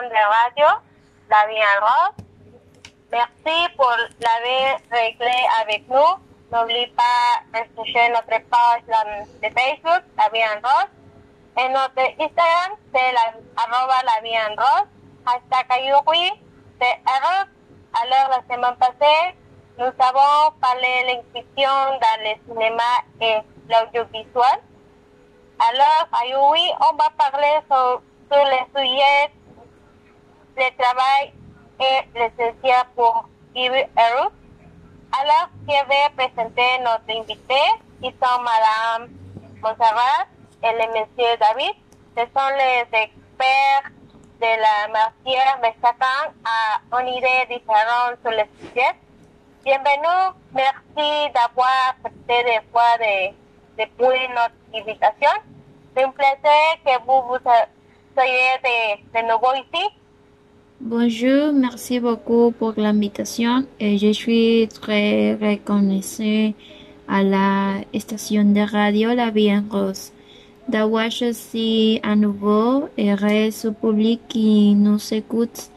de radio, La Vie en Rose. Merci pour l'avoir réglé avec nous. N'oublie pas de notre page de Facebook, La Vie en notre Instagram, c'est la, arroba La Vie en Rose. Hashtag Ayuri, c'est heureux. Alors, la semaine passée, nous avons parlé de l'inscription dans le cinéma et l'audiovisuel. Alors, Ayuri, on va parler sur, sur les sujets de travail et l'essentiel pour Ibu Eru. Alors, je vais présenter notre invité, qui sont Madame Monserrat et le Monsieur David. Ce sont les experts de la matière de chacun à une idée différente sur le sujet. Bienvenue, merci d'avoir accepté fois de, depuis notre invitation. C'est un plaisir que vous vous soyez de, de nouveau ici. Bonjour, merci beaucoup pour l'invitation et je suis très reconnaissant à la station de radio La Vie en Rose d'avoir choisi à nouveau et reste au public qui nous écoute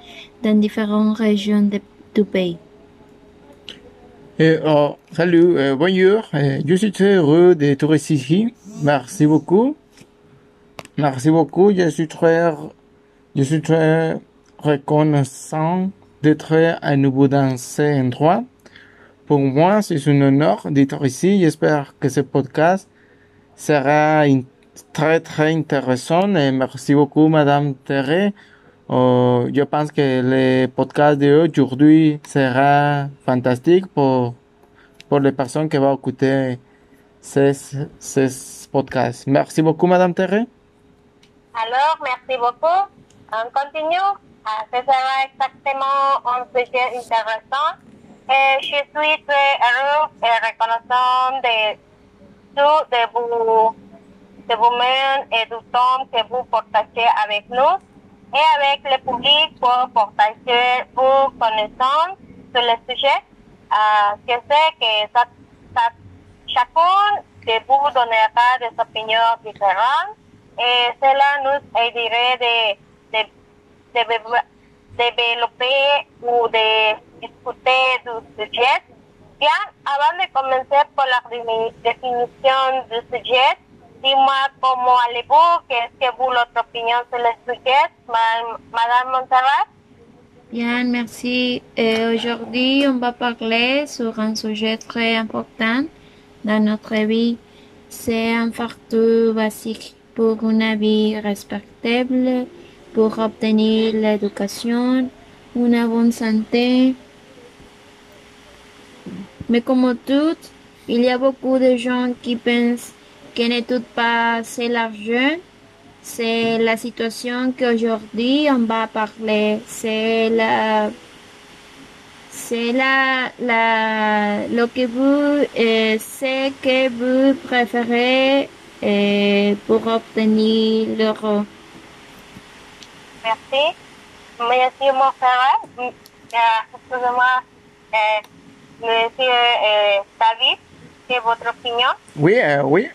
dans différentes régions du pays. Et, oh, salut, euh, bonjour, euh, je suis très heureux d'être ici. Merci beaucoup. Merci beaucoup, je suis très, je suis très reconnaissant d'être à nouveau dans cet endroit. Pour moi, c'est un honneur d'être ici. J'espère que ce podcast sera très très intéressant et merci beaucoup Madame Terre. Euh, je pense que le podcast d'aujourd'hui sera fantastique pour, pour les personnes qui vont écouter ces, ces podcasts. Merci beaucoup Madame Terre. Alors, merci beaucoup. On continue. Ah, ce sera exactement un sujet intéressant. Et je suis très heureux et reconnaissant de tout de vous de vous-même et du temps que vous partagez avec nous et avec le public pour partager vos connaissances sur le sujet. Uh, je sais que ça, ça, chacun de vous donnera des opinions différentes et cela nous aiderait de, de, de développer ou de discuter du sujet. Bien, avant de commencer pour la définition du sujet, dis-moi comment allez-vous, qu'est-ce que vous, votre opinion sur le sujet, Madame Montserrat? Bien, merci. Et aujourd'hui, on va parler sur un sujet très important dans notre vie. C'est un facteur basique pour une vie respectable, pour obtenir l'éducation, une bonne santé. Mais comme tout, il y a beaucoup de gens qui pensent ne tout pas c'est l'argent. C'est la situation qu'aujourd'hui on va parler. C'est la, c'est la, la, lo que vous, euh, que vous préférez euh, pour obtenir l'euro. Merci. Monsieur Montserrat, excusez-moi, euh, Monsieur euh, David, c'est votre opinion? Oui, euh, oui.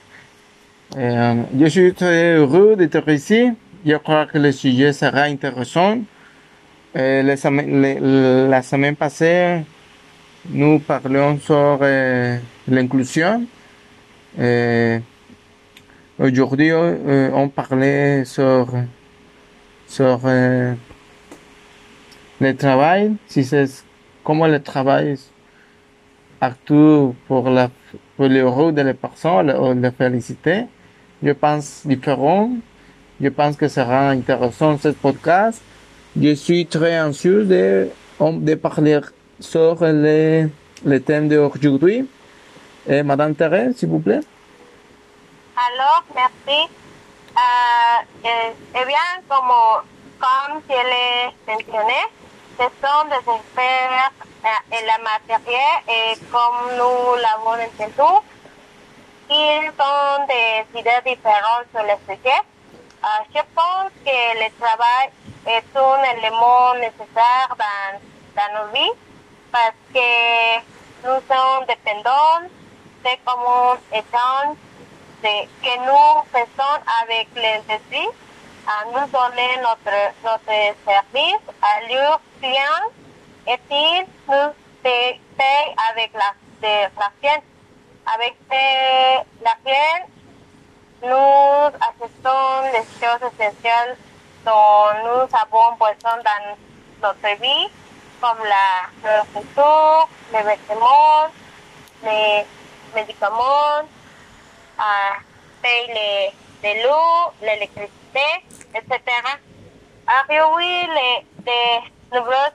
Euh, je suis très heureux d'être ici. Je crois que le sujet sera intéressant. Euh, la, semaine, passée, nous parlions sur euh, l'inclusion. Aujourd'hui, on parlait sur, sur le travail, si c'est comment le travail actue pour, la, pour le rôle de la personne, la féliciter je pense différent. Je pense que sera intéressant ce podcast. Je suis très anxieux de, de parler sur les, les thèmes d'aujourd'hui. Et Madame Thérèse, s'il vous plaît. Alors, merci. Euh, eh, eh bien, como, comme je l'ai mentionné, ce sont des experts en la matière et comme nous l'avons entendu, ils ont des idées différentes sur le sujet. Uh, je pense que le travail est un élément nécessaire dans, dans nos vies parce que nous sommes dépendants de comment échanges que nous faisons avec l'industrie nous donner notre, notre service à leurs clients et ils nous payent avec la, de, la. Avec la cliente, nous assistons les choses essentielles dont nous avons besoin dans notre vie, comme la nourriture, les vêtements, les médicaments, à payer les, les l'eau, l'électricité, etc.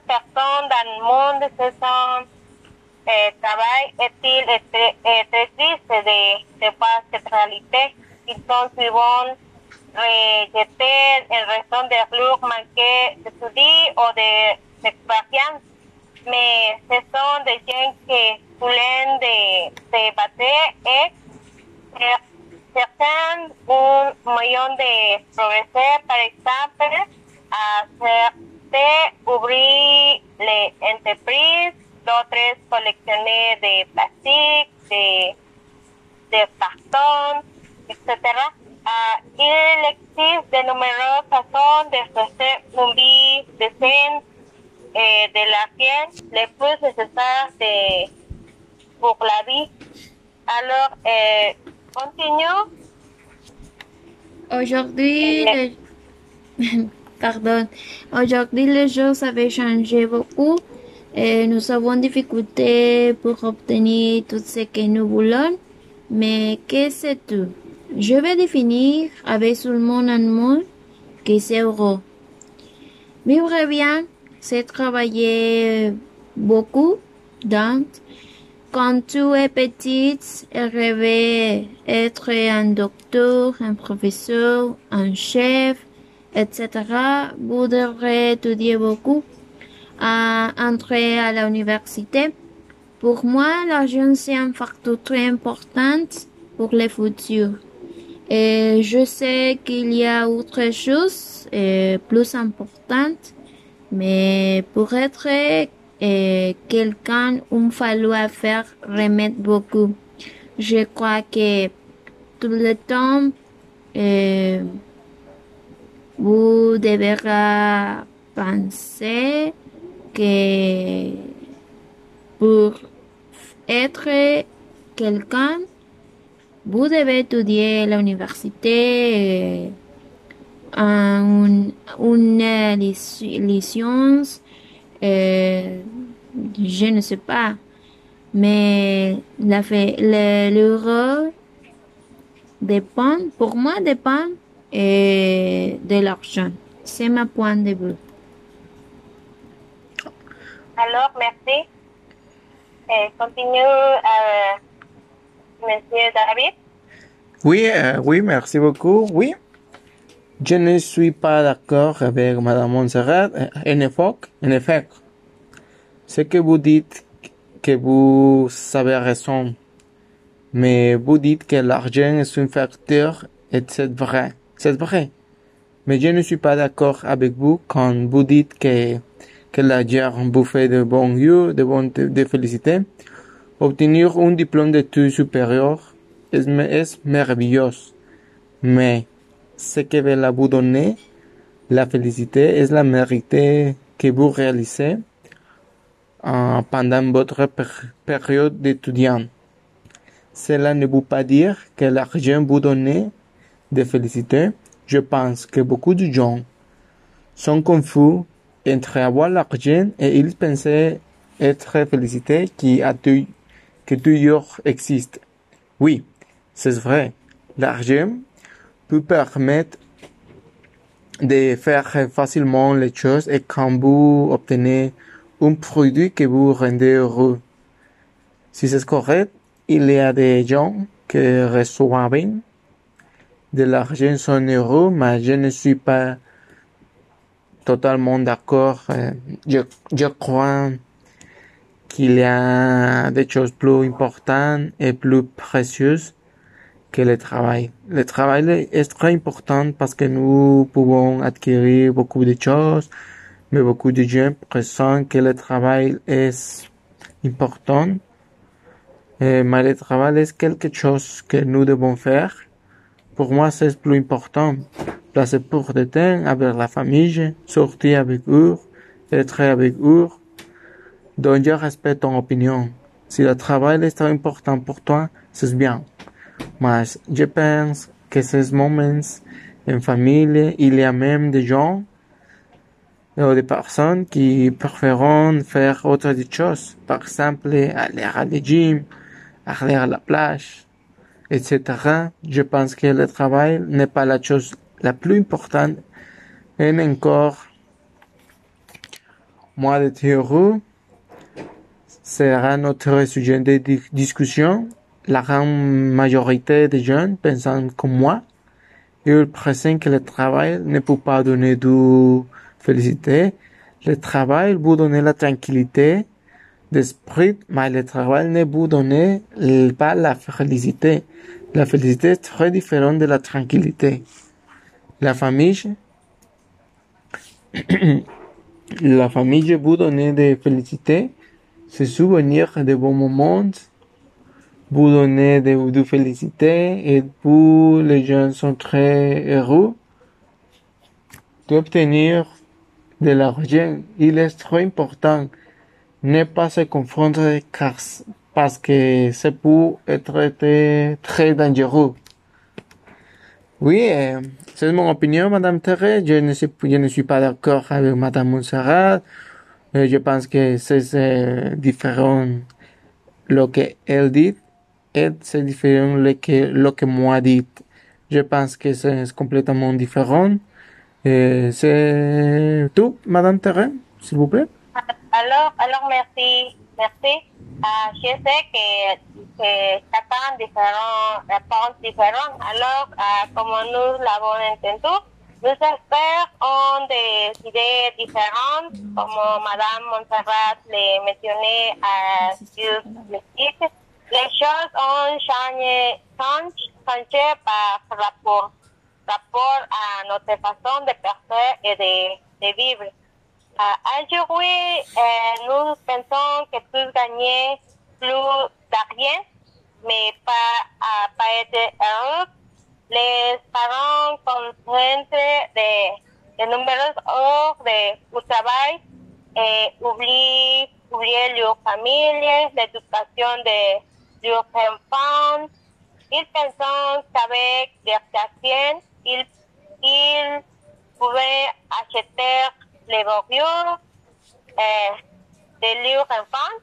Personnes dans le monde se sont eh, travail est-il triste de, de rejetés en raison de leur manque d'études de-. Mais ce sont des de, de et cer- certains un moyen de progresser, par exemple, à certains ouvrir les entreprises, d'autres collectionner des plastiques, des, des cartons, etc. Ah, il existe de nombreuses façons de faire une vie décente et de la piel les plus nécessaires de, pour la vie. Alors, euh, continue. Aujourd'hui, le- Pardon. Aujourd'hui, les choses avaient changé beaucoup et nous avons difficulté pour obtenir tout ce que nous voulons. Mais que c'est tout? Je vais définir avec seulement un mot que c'est heureux. Vivre bien, c'est travailler beaucoup dans quand tu es petite, elle rêvait être un docteur, un professeur, un chef, etc. Devrez étudier beaucoup à entrer à l'université. Pour moi, l'argent c'est un facteur très important pour le futur. Et je sais qu'il y a autre chose euh, plus importante, mais pour être euh, quelqu'un, il falloir faire remettre beaucoup. Je crois que tout le temps, euh, vous devrez penser que pour être quelqu'un, vous devez étudier à l'université euh, un- une lic- licence, euh, je ne sais pas, mais la fait, le- l'euro dépend, pour moi, dépend euh, de l'argent. C'est ma point de vue. Alors, merci. Et continue, euh, Monsieur David. Oui, euh, oui, merci beaucoup. Oui, je ne suis pas d'accord avec Madame Montserrat. En effet, en effet, ce que vous dites, que vous avez raison, mais vous dites que l'argent est un facteur et c'est vrai, c'est vrai. Mais je ne suis pas d'accord avec vous quand vous dites que, que l'argent vous fait de bons yeux, de bonnes de félicités. Obtenir un diplôme d'études supérieures es, es merveilleux. Mais ce que va vous donner la félicité est la mérite que vous réalisez pendant votre période d'étudiant. Cela ne veut pas dire que l'argent vous donne de félicité. Je pense que beaucoup de gens sont confus entre avoir l'argent et ils pensent être félicités qui a que toujours existe. Oui, c'est vrai. L'argent peut permettre de faire facilement les choses et quand vous obtenez un produit que vous rendez heureux. Si c'est correct, il y a des gens qui reçoivent de l'argent sont heureux, mais je ne suis pas totalement d'accord. Euh, Je, je crois qu'il y a des choses plus importantes et plus précieuses que le travail. Le travail est très important parce que nous pouvons acquérir beaucoup de choses, mais beaucoup de gens pressentent que le travail est important. Euh, mais le travail est quelque chose que nous devons faire. Pour moi, c'est plus important. passer pour de temps avec la famille, sortir avec eux, être avec eux. Donc je respecte ton opinion. Si le travail est très important pour toi, c'est bien. Mais je pense que ces moments en famille, il y a même des gens ou des personnes qui préfèrent faire autre chose. Par exemple, aller à la gym, aller à la plage, etc. Je pense que le travail n'est pas la chose la plus importante. Et encore, moi, de théorie, sera notre sujet de discussion. La grande majorité des jeunes pensant comme moi, ils présentent que le travail ne peut pas donner de félicité. Le travail vous donner la tranquillité d'esprit, mais le travail ne vous donne pas la félicité. La félicité est très différente de la tranquillité. La famille, la famille vous donne des félicités, se souvenir de bons moments, vous donner de, de félicités et vous, les gens sont très heureux d'obtenir de l'argent. Il est très important ne pas se confondre car, parce que ça peut être très dangereux. Oui, euh, c'est mon opinion, Madame Thérèse. Je ne suis, je ne suis pas d'accord avec Madame Montserrat. Euh, je pense que c'est euh, différent lo que elle dit et c'est différent lo que, que moi dit. Je pense que c'est complètement différent. C'est tout, Madame Thérèse, s'il vous plaît. Alors, alors merci, merci. Ah, je sais que, que chacun différent, réponses différentes. Alors, ah, comme nous l'avons entendu, nous espérons des idées différentes, comme Madame Montserrat le mentionnait à le site. Les choses ont changé, par rapport, rapport à notre façon de penser et de, de vivre. Uh, aujourd'hui, euh, nous pensons que plus d'argent, mais pas, à pas être heureux. Les parents de, de nombreuses heures de travail et oublient, oublient leur famille, l'éducation de leurs enfants. Ils pensent qu'avec l'argent, ils, ils pouvaient acheter les voitures eh, de leurs enfants.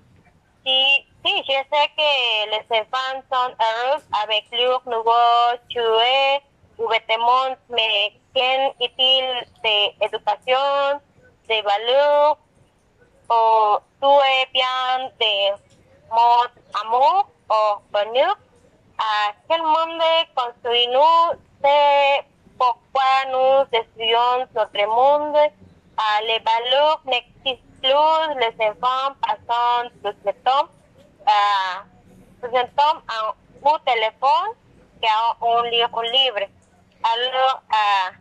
Sí, sí, je sais que les enfants sont heureux avec leurs nouveaux jouets ou vêtements, mais qu'en est-il d'éducation, de valeurs, ou tout est bien de mode amour ou bonheur? À quel monde construisons-nous? C'est pourquoi nous destruisons notre monde? à les valeurs n'existent plus, les enfants passent plus de temps, euh, plus de temps en, au téléphone qu'en livre libre. Alors, euh,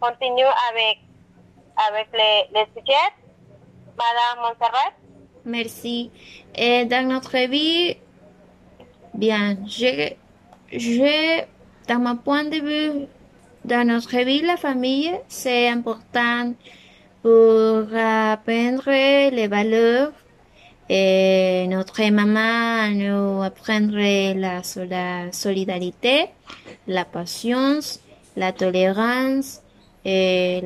continue avec, avec les, les sujets. Madame Montserrat. Merci. Et dans notre vie, bien, je, dans mon point de vue, dans notre vie, la famille, c'est important pour apprendre les valeurs. Et notre maman nous apprendre la, solidarité, la patience, la tolérance et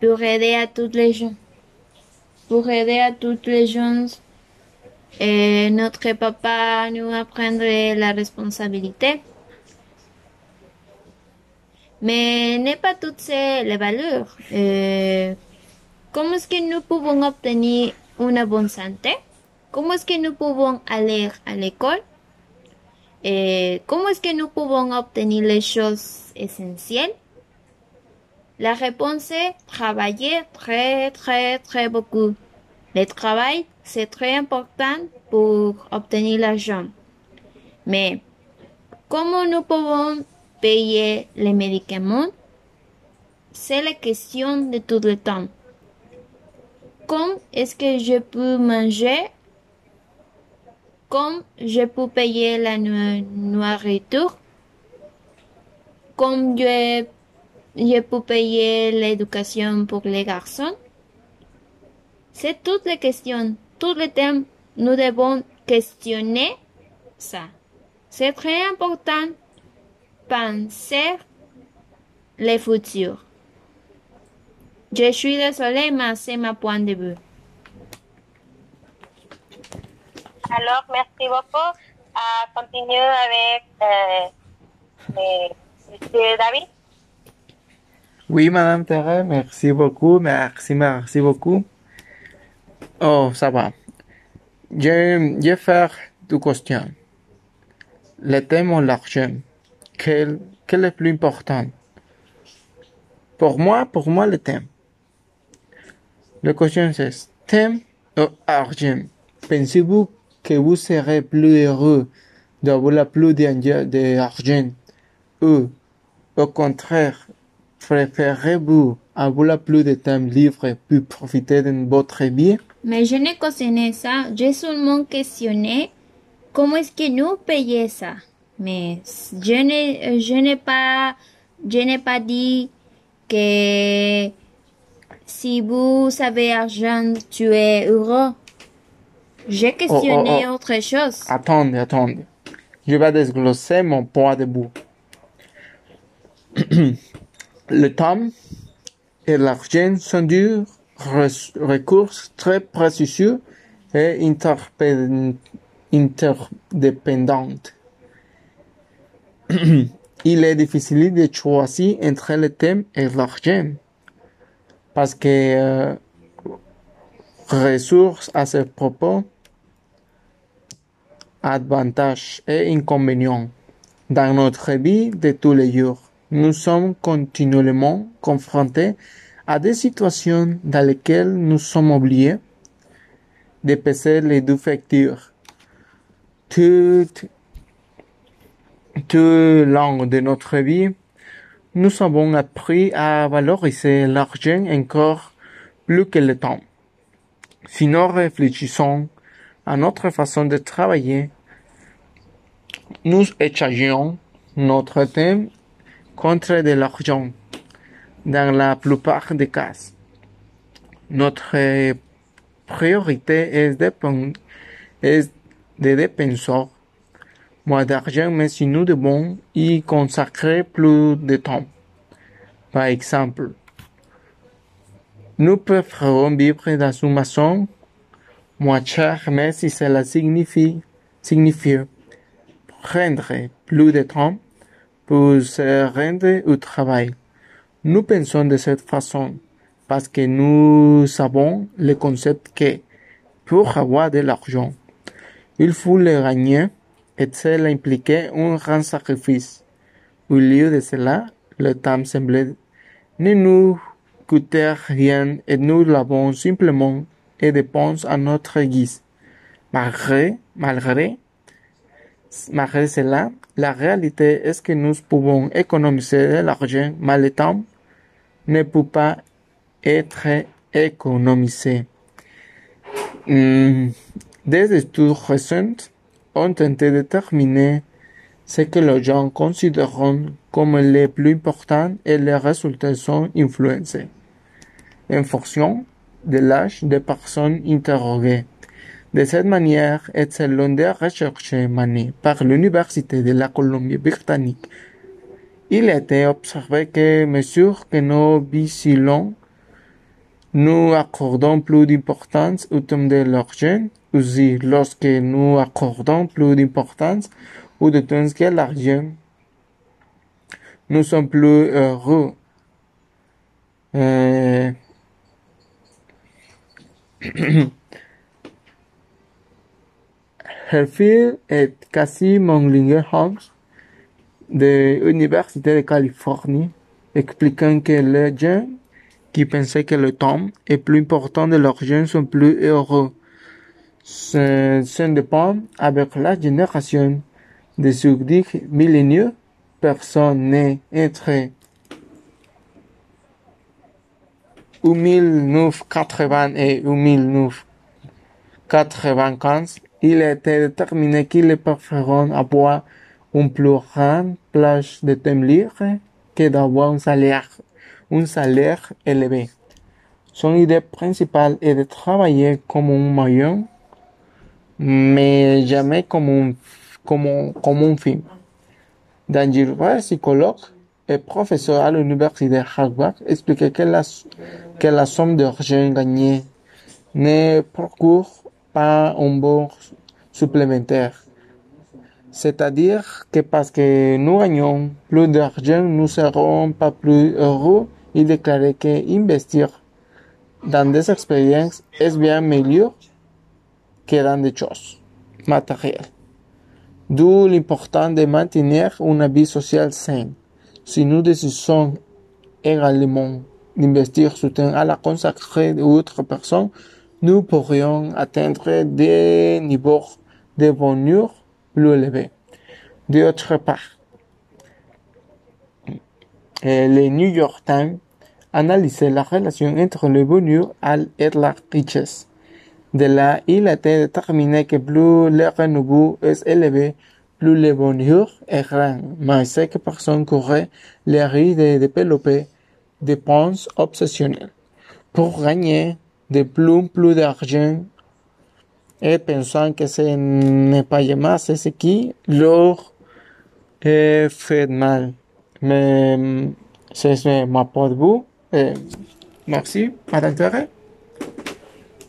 pour aider à toutes les gens. Pour aider à toutes les gens. Et notre papa nous apprendre la responsabilité. Mais n'est pas toutes ces les valeurs. ¿Cómo es que nous pouvons obtenir una bonne santé? ¿Cómo es que nous pouvons aller à l'école? Eh, ¿Cómo es que nous pouvons obtenir les choses essentielles? La réponse est travailler très, très, très beaucoup. Le travail, c'est très important pour obtenir l'argent. Mais comment nous pouvons payer les médicaments? C'est la question de tout le temps. Comment est-ce que je peux manger? Comment je peux payer la nourriture? Comme je je peux payer l'éducation pour les garçons? C'est toutes les questions, tous les thèmes. Nous devons questionner ça. C'est très important. Penser le futur. Je suis désolée, mais c'est ma point de vue. Alors, merci beaucoup. À continuer avec euh, euh, Monsieur David. Oui, Madame Thérèse, merci beaucoup, merci, merci beaucoup. Oh, ça va. Je, je vais faire deux questions. Le thème ou l'argent, quel, est le plus important? Pour moi, pour moi, le thème. La question c'est, thème ou argent? Pensez-vous que vous serez plus heureux d'avoir plus d'argent ou au contraire, préférez-vous avoir plus de temps libre pour profiter de votre vie? Mais je ne connais ça. J'ai seulement questionné comment est-ce que nous payons ça. Mais je n'ai, je n'ai pas, je n'ai pas dit que si vous avez argent, tu es heureux. J'ai questionné Oh, oh, oh. autre chose. Attendez, attendez. Je vais desglosser mon point de bout. Le temps et l'argent sont deux res- ressources très précieux et interdépendantes. Il est difficile de choisir entre le thème et l'argent parce que euh, ressources à ce propos avantages et inconvénients. Dans notre vie de tous les jours, nous sommes continuellement confrontés à des situations dans lesquelles nous sommes obligés de peser les deux factures. Tout, tout long de notre vie, nous avons appris à valoriser l'argent encore plus que le temps. Si nous réfléchissons à notre façon de travailler, nous échangeons notre thème contre de l'argent dans la plupart des cas. Notre priorité est de, dépenser moins d'argent, mais si nous devons y consacrer plus de temps. Par exemple, nous préférons vivre dans une maison moins chère, mais si cela signifie, signifie prendre plus de temps pour se rendre au travail. Nous pensons de cette façon parce que nous savons le concept que pour avoir de l'argent, il faut le gagner et cela impliquait un grand sacrifice. Au lieu de cela, le temps semblait ne nous coûter rien et nous l'avons simplement et dépensé à notre guise. Malgré, malgré Malgré cela, la réalité est que nous pouvons économiser de l'argent, mais le temps ne peut pas être économisé. Hmm, Des études récentes ont tenté de déterminer ce que les gens considèrent comme le plus important et les résultats sont influencés en fonction de l'âge des personnes interrogées. De cette manière, et selon des recherches menées par l'Université de la Colombie-Britannique, il a été observé que mesure que nous vigilons, nous accordons plus d'importance au thème de l'argent, aussi lorsque nous accordons plus d'importance au thème que l'argent, nous sommes plus heureux. Euh, Herfield et Cassie Monglinger Holmes de l'Université de Californie expliquant que les gens qui pensaient que le temps est plus important de l'argent sont plus heureux. Ce dépend avec la génération des surdits milléniaux. Personne n'est entre 1980 et 1995, il été déterminé qu'ils préféreront avoir une plus grande plage de temps libre que d'avoir un salaire, un élevé. Son idée principale est de travailler comme un moyen, mais jamais comme un, comme, comme un fin. Dan psychologue et professeur à l'université Harvard, expliquait que la, que la somme d'argent gagnée ne procure pas un bon supplémentaire. C'est-à-dire que parce que nous gagnons plus d'argent, nous serons pas plus heureux. Il déclarait que investir dans des expériences est bien meilleur que dans des choses matérielles. D'où l'importance de maintenir une vie sociale saine. Si nous décidons également d'investir temps à la consacrer d'autres personnes, nous pourrions atteindre des niveaux de bonheur plus élevés. D'autre part, le New York Times analysait la relation entre le bonheur et la richesse. De là, il a été déterminé que plus le renouveau est élevé, plus le bonheur est grand. Mais chaque personne courait le risque de développer des pensées obsessionnelles. Pour gagner de plus en plus d'argent et pensant que ce n'est pas jamais ce qui leur est fait mal. Mais c'est ma vue. Eh, merci, Madame Terre.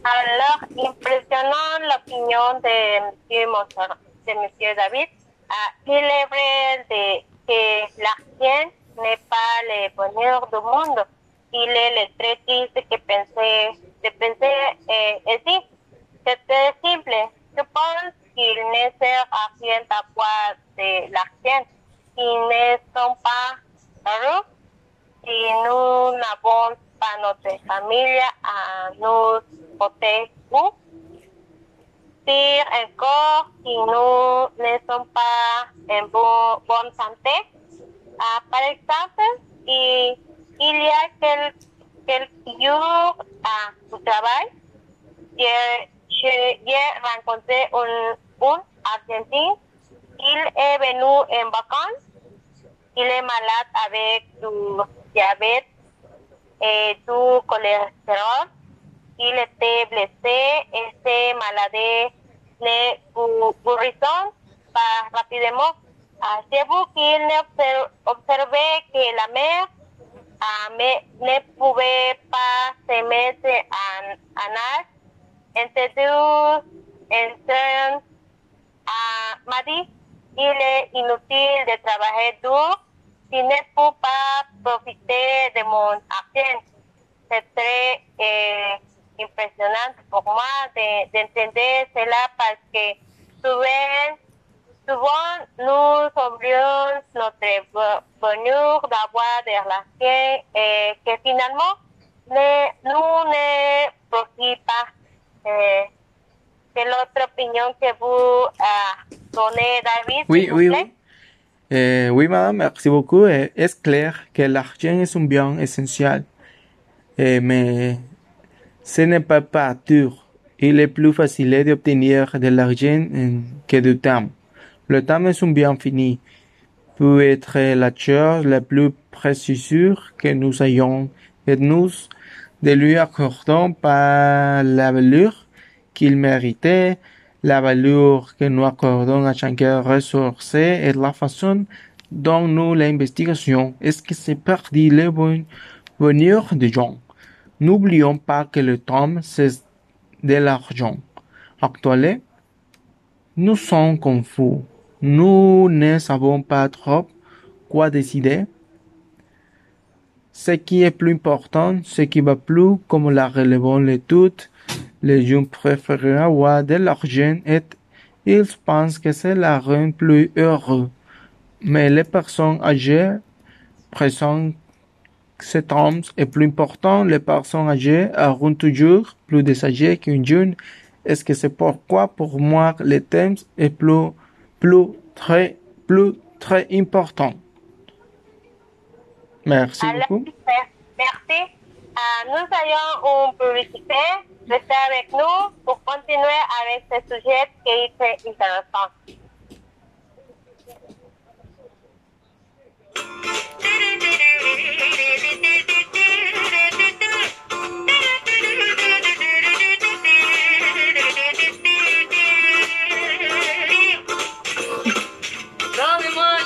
Alors, impressionnant l'opinion de Monsieur, Mozart, de Monsieur David. Ah, il est vrai de, que l'argent n'est pas le bonheur du monde. Il est le très triste que penser, de penser eh, ainsi. C'est simple. Je pense qu'il ne sert à rien d'avoir de l'argent. Ils ne sont pas heureux si nous n'avons pas notre famille à nous protéger. Pire encore, si nous ne sommes pas en bon, bonne santé. Ah, par exemple, il, il y a j'ai j'ai rencontré un, un argentin. Il est venu en vacances. Il est malade avec du diabète et du cholestérol. Il était blessé et cette maladie ne guérison pas rapidement. J'avoue qu'il observé que la mère uh, ne pouvait pas se mettre en, en âge entonces, entonces a Madi, il est inutile de travailler dur si ne peut pas profiter de mon argent. C'est très eh, impressionnant pour moi d'entendre cela parce que souvent, souvent nous oublions notre bonheur d'avoir de l'argent et que finalement nous ne profitons pas eh, quelle autre opinion que vous euh, donnez, David Oui, oui, plaît? oui. Euh, oui, madame, merci beaucoup. Euh, es clair que l'argent est un bien essentiel, Euh, mais ce n'est pas partout. Il est plus facile d'obtenir de l'argent euh, que du temps. Le temps est un bien fini, peut être la chose la plus précieuse que nous ayons et nous de lui accordons pas la valeur qu'il méritait, la valeur que nous accordons à chaque ressource et la façon dont nous l'investigation est-ce que c'est perdu le bon- bonheur des gens? N'oublions pas que le temps c'est de l'argent. Actuellement, nous sommes confus. Nous ne savons pas trop quoi décider. Ce qui est plus important, ce qui va plus, comme la relevant les toutes, les gens préfèrent avoir de l'argent et ils pensent que ça la rend plus heureux. Mais les personnes âgées présentent cet homme est plus important. Les personnes âgées auront toujours plus de sagesse qu'une jeune. Est-ce que c'est pourquoi pour moi le thème est plus, plus, très, plus, très important? Merci Alors, beaucoup. Merci. Ah, nous allons une publicité. Restez avec nous pour continuer avec ce sujet qui est très intéressant.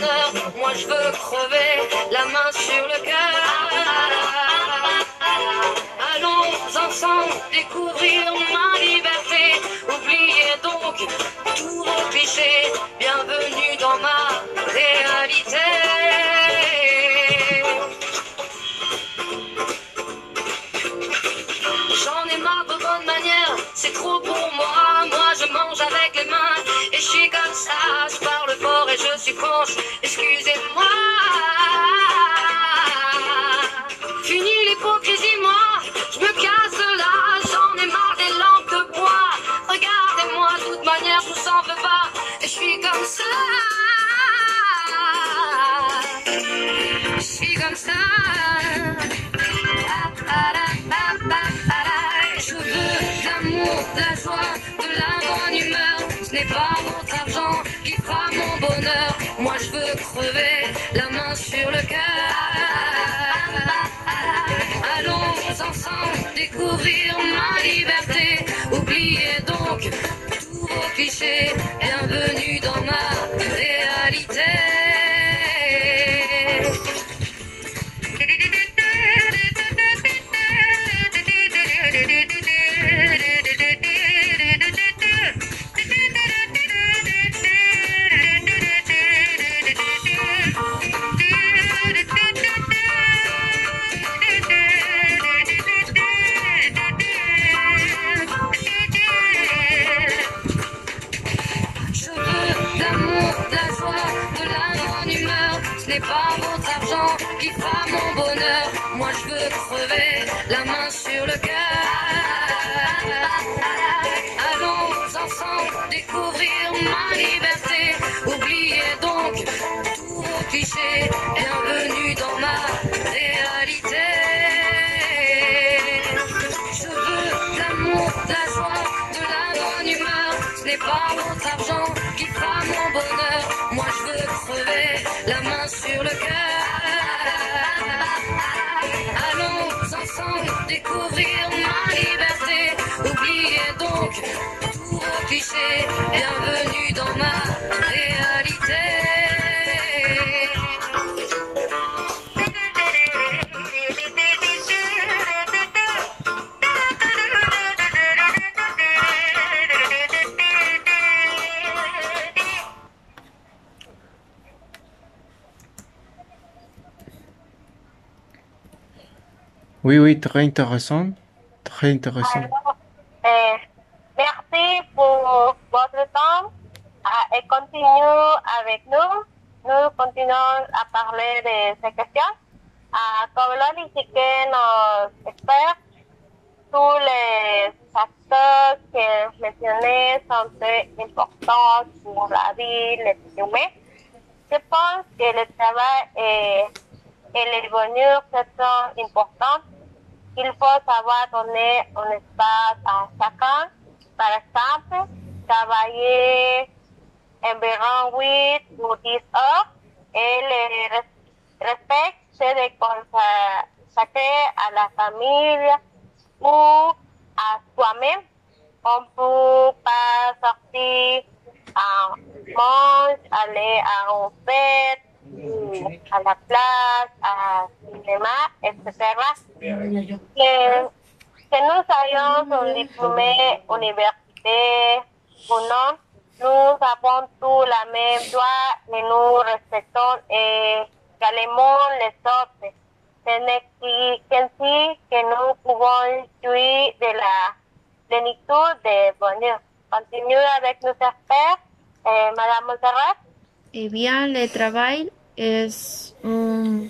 Moi je veux crever la main sur le cœur. Allons ensemble découvrir ma liberté. Oubliez donc tous vos clichés. Bienvenue dans ma réalité. J'en ai marre de bonnes manières, c'est trop pour moi. Moi je mange avec les mains et je suis comme ça. Je parle fort je suis franche, excusez-moi. La main sur le cœur. Allons ensemble découvrir Oui, oui, très intéressant. Très intéressant. Alors, euh, merci pour votre temps ah, et continuez avec nous. Nous continuons à parler de ces questions. Ah, comme l'a indiqué nos experts, tous les facteurs que mentionnés sont très importants pour la vie des humains. Je pense que le travail et, et les bonheurs sont importants. Il faut savoir donner un espace à chacun. Par exemple, travailler environ 8 ou 10 heures et le res- respect, c'est de consacrer à la famille ou à soi-même. On peut pas sortir en manche, aller à une fête, à la place, à cinéma, etc. Que, que nous ayons un diplômé université ou non, nous avons tous la même droit et nous respectons également les autres. Ce n'est qu'ainsi que nous pouvons jouir de la plénitude de bonheur. Continuez avec nos experts Eh, Madame Montserrat Eh bien, le travail est un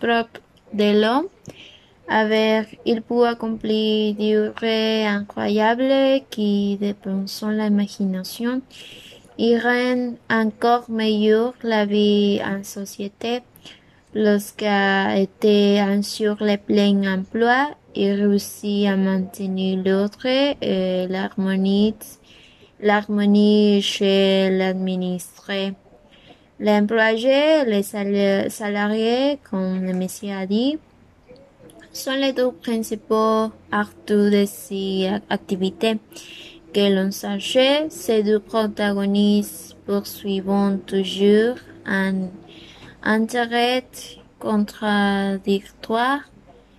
propre de l'homme. Avec, il peut accomplir des rêves incroyables qui dépensent l'imagination. Il rend encore meilleure la vie en société. Lorsqu'il était sur le plein emploi, il réussit à maintenir l'ordre et l'harmonie, l'harmonie chez l'administré. L'employé les sal- salariés, comme le monsieur a dit, sont les deux principaux acteurs de ces activités. Que l'on sache, ces deux protagonistes poursuivent toujours un intérêt contradictoire.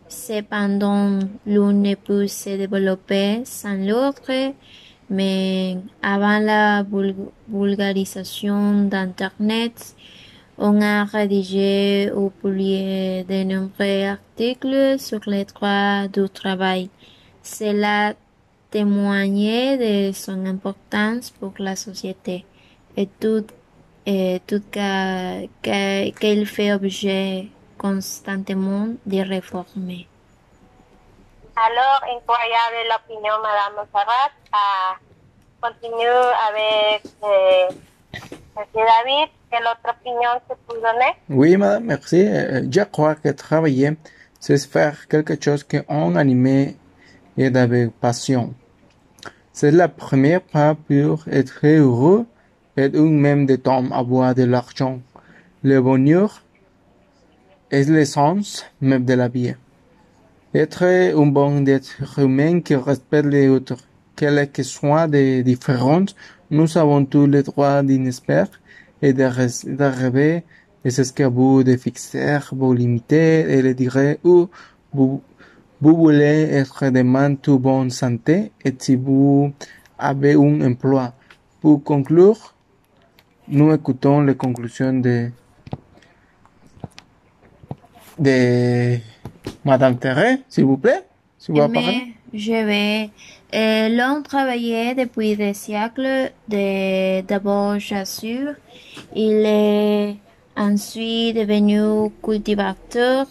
Cependant, l'un ne peut se développer sans l'autre, mais avant la vul- vulgarisation d'Internet, on a rédigé ou publié de nombreux articles sur les droits du travail. Cela témoignait de son importance pour la société et tout, et tout cas que- qu'elle fait objet constamment de réformer. Alors, incroyable l'opinion, Madame Montserrat. Ah, continue avec Monsieur David. Quelle autre opinion que vous donnez Oui, madame, merci. Euh, Je crois que travailler, c'est faire quelque chose qu'on animé et avec passion. C'est la première pas pour être heureux et ou même de temps avoir de l'argent. Le bonheur est l'essence même de la vie. Être un bon être humain qui respecte les autres, quelles que soient des différences, nous avons tous les droits d'inespérer et d'arriver et c'est ce que vous de fixer vos limites et de dire où vous, vous voulez être demain tout bonne santé et si vous avez un emploi. Pour conclure, nous écoutons les conclusions de, de Madame Terré, s'il vous plaît. Si vous parlez. Mais je vais. Euh, L'homme travaillait depuis des siècles. De, d'abord chasseur. Il est ensuite devenu cultivateur.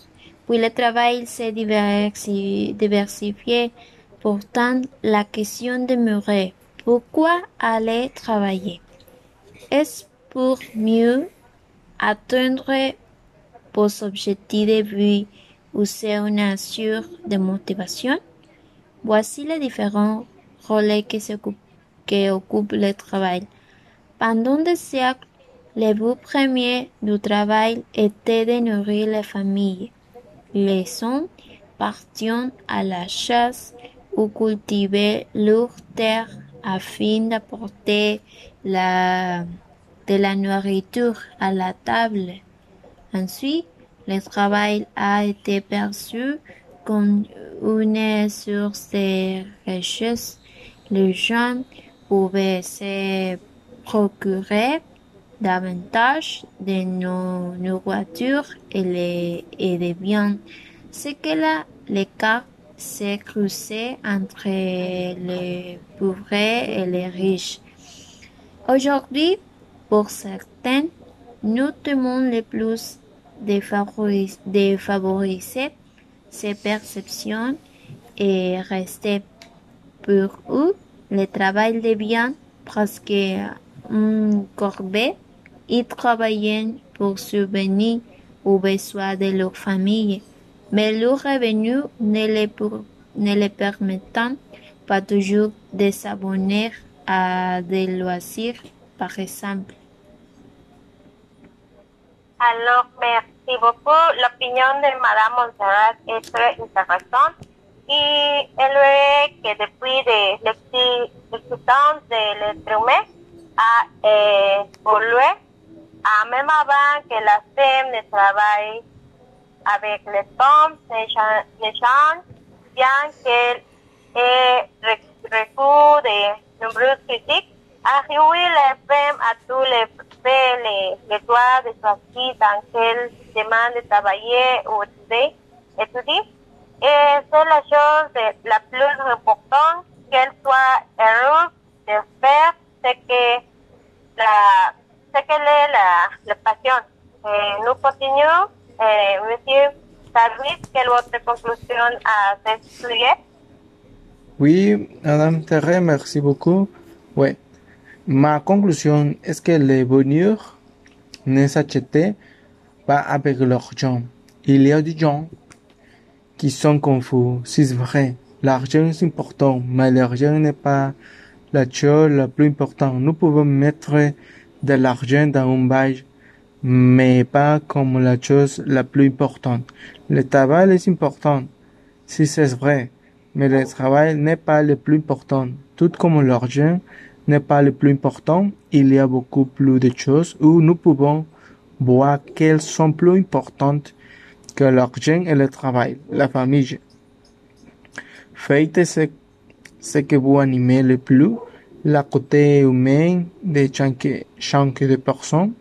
Puis le travail s'est diversi- diversifié. Pourtant, la question demeurait pourquoi aller travailler? Est-ce pour mieux atteindre vos objectifs de vie ou c'est une assure de motivation? Voici les différents rôles que, s'occupe- que occupe le travail. Pendant des siècles, le but premier du travail était de nourrir les familles. Les hommes partions à la chasse ou cultivaient leurs terres afin d'apporter la, de la nourriture à la table. Ensuite, le travail a été perçu comme une source de richesse. Les gens pouvaient se procurer davantage de no- nourriture et, les, et de biens. C'est que là, l'écart s'est creusé entre les pauvres et les riches. Aujourd'hui, pour certains, nous temons le plus défavoris- défavoriser ces perceptions et rester pour eux. Le travail devient presque un corbeau. Ils travaillent pour subvenir aux besoins de leur famille, mais leurs revenus ne les, ne les permettant pas toujours de s'abonner à des loisirs, par exemple. Alors, merci beaucoup. L'opinion de Madame Montserrat est très intéressante. Et elle est que depuis de l'exi- l'existence de l'être humain a euh, évolué, à même avant que la femme ne travaille avec les hommes, les gens, les gens, bien qu'elle ait re- reçu de nombreuses critiques, a réuni les femmes à tous les faits, les, droits de choisir dans quelle demande de travailler ou étudier. étudier. Et c'est la chose la plus importante qu'elle soit heureuse de faire, c'est que la, ce qu'elle est la, passion. Et nous continuons. Et monsieur David, quelle est votre conclusion à ce sujet? Oui, Madame Terre, merci beaucoup. Ouais. Ma conclusion est que le bonheur ne s'achète pas avec l'argent. Il y a des gens qui sont confus. C'est vrai. L'argent est important, mais l'argent n'est pas la chose la plus importante. Nous pouvons mettre de l'argent dans un badge, mais pas comme la chose la plus importante. Le travail est important, si c'est vrai, mais le travail n'est pas le plus important. Tout comme l'argent n'est pas le plus important, il y a beaucoup plus de choses où nous pouvons voir qu'elles sont plus importantes que l'argent et le travail, la famille. Faites ce, que vous animez le plus, la côté humain de chaque, chaque de personnes,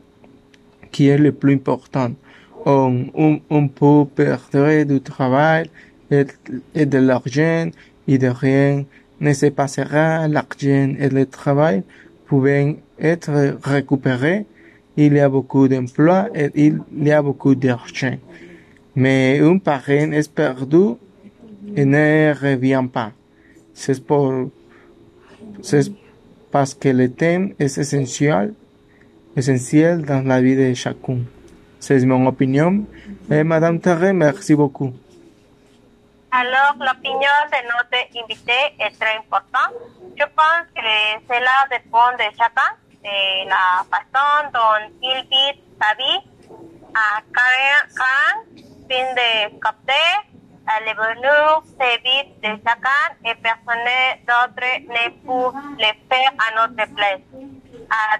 qui est le plus important. On, on, peut perdre du travail et de l'argent et de rien ne se passera. L'argent et le travail peuvent être récupérés. Il y a beaucoup d'emplois et il y a beaucoup d'argent. Mais un parrain est perdu et ne revient pas. C'est pour, c'est parce que le temps est essentiel, essentiel dans la vie de chacun. C'est mon opinion. Et Madame Terre, merci beaucoup. Alors, l'opinion de notre invité est très importante. Je pense que cela dépend de chacun, de la façon dont il vit sa vie. À Karen, fin de capter le bonheur se vit de chacun et personne d'autre ne peut le faire à notre place.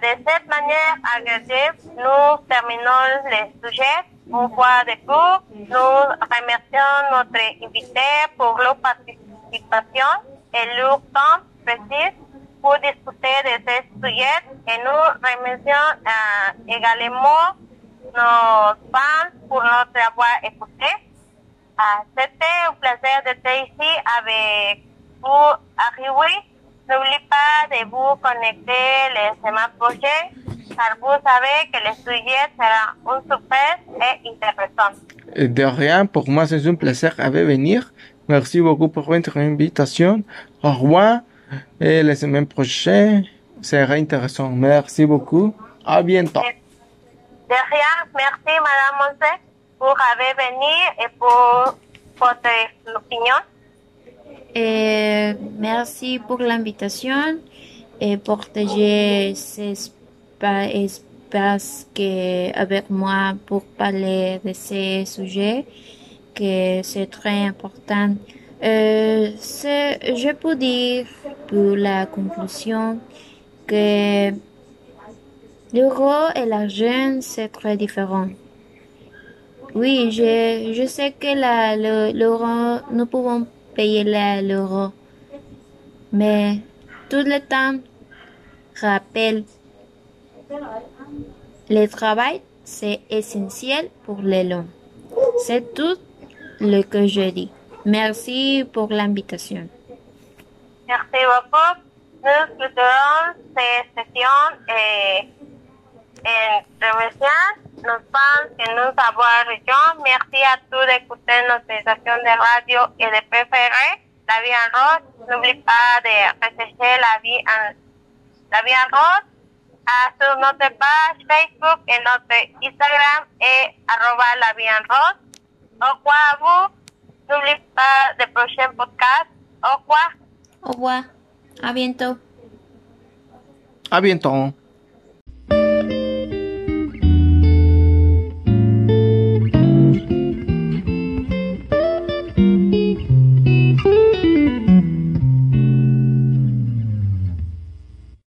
De cette manière agressive, nous terminons le sujet. Une fois de plus, nous remercions notre invité pour leur participation et leur temps précis pour discuter de ce sujet et nous remercions euh, également nos fans pour notre avoir écouté. Ah, C'était un plaisir d'être ici avec vous, Ariwi. N'oubliez pas de vous connecter les semaines prochaines, car vous savez que le sujet sera une surprise et intéressant. Et De rien, pour moi, c'est un plaisir de venir. Merci beaucoup pour votre invitation. Au revoir. Et la semaine prochaine sera intéressant. Merci beaucoup. À bientôt. De rien, merci Madame Monse pour avoir venu et pour votre opinion. Et merci pour l'invitation et partager cet espa- espace que, avec moi pour parler de ces sujets que c'est très important. Euh, je peux dire pour la conclusion que l'euro et l'argent c'est très différent. Oui, je, je sais que l'euro, nous pouvons payer l'euro. Mais tout le temps, rappelle, le travail, c'est essentiel pour l'homme. C'est tout le que je dis. Merci pour l'invitation. Merci beaucoup. Nous clôturons cette session et, et remerciant nos fans que nous avons rejoints. Merci à tous d'écouter notre station de radio et de préférer La Vie en Rose. N'oubliez pas de rechercher La Vie en, la vie en Rose ah, sur notre page Facebook et notre Instagram et arroba La Vie en Rose. Au revoir à vous. N'oubliez pas des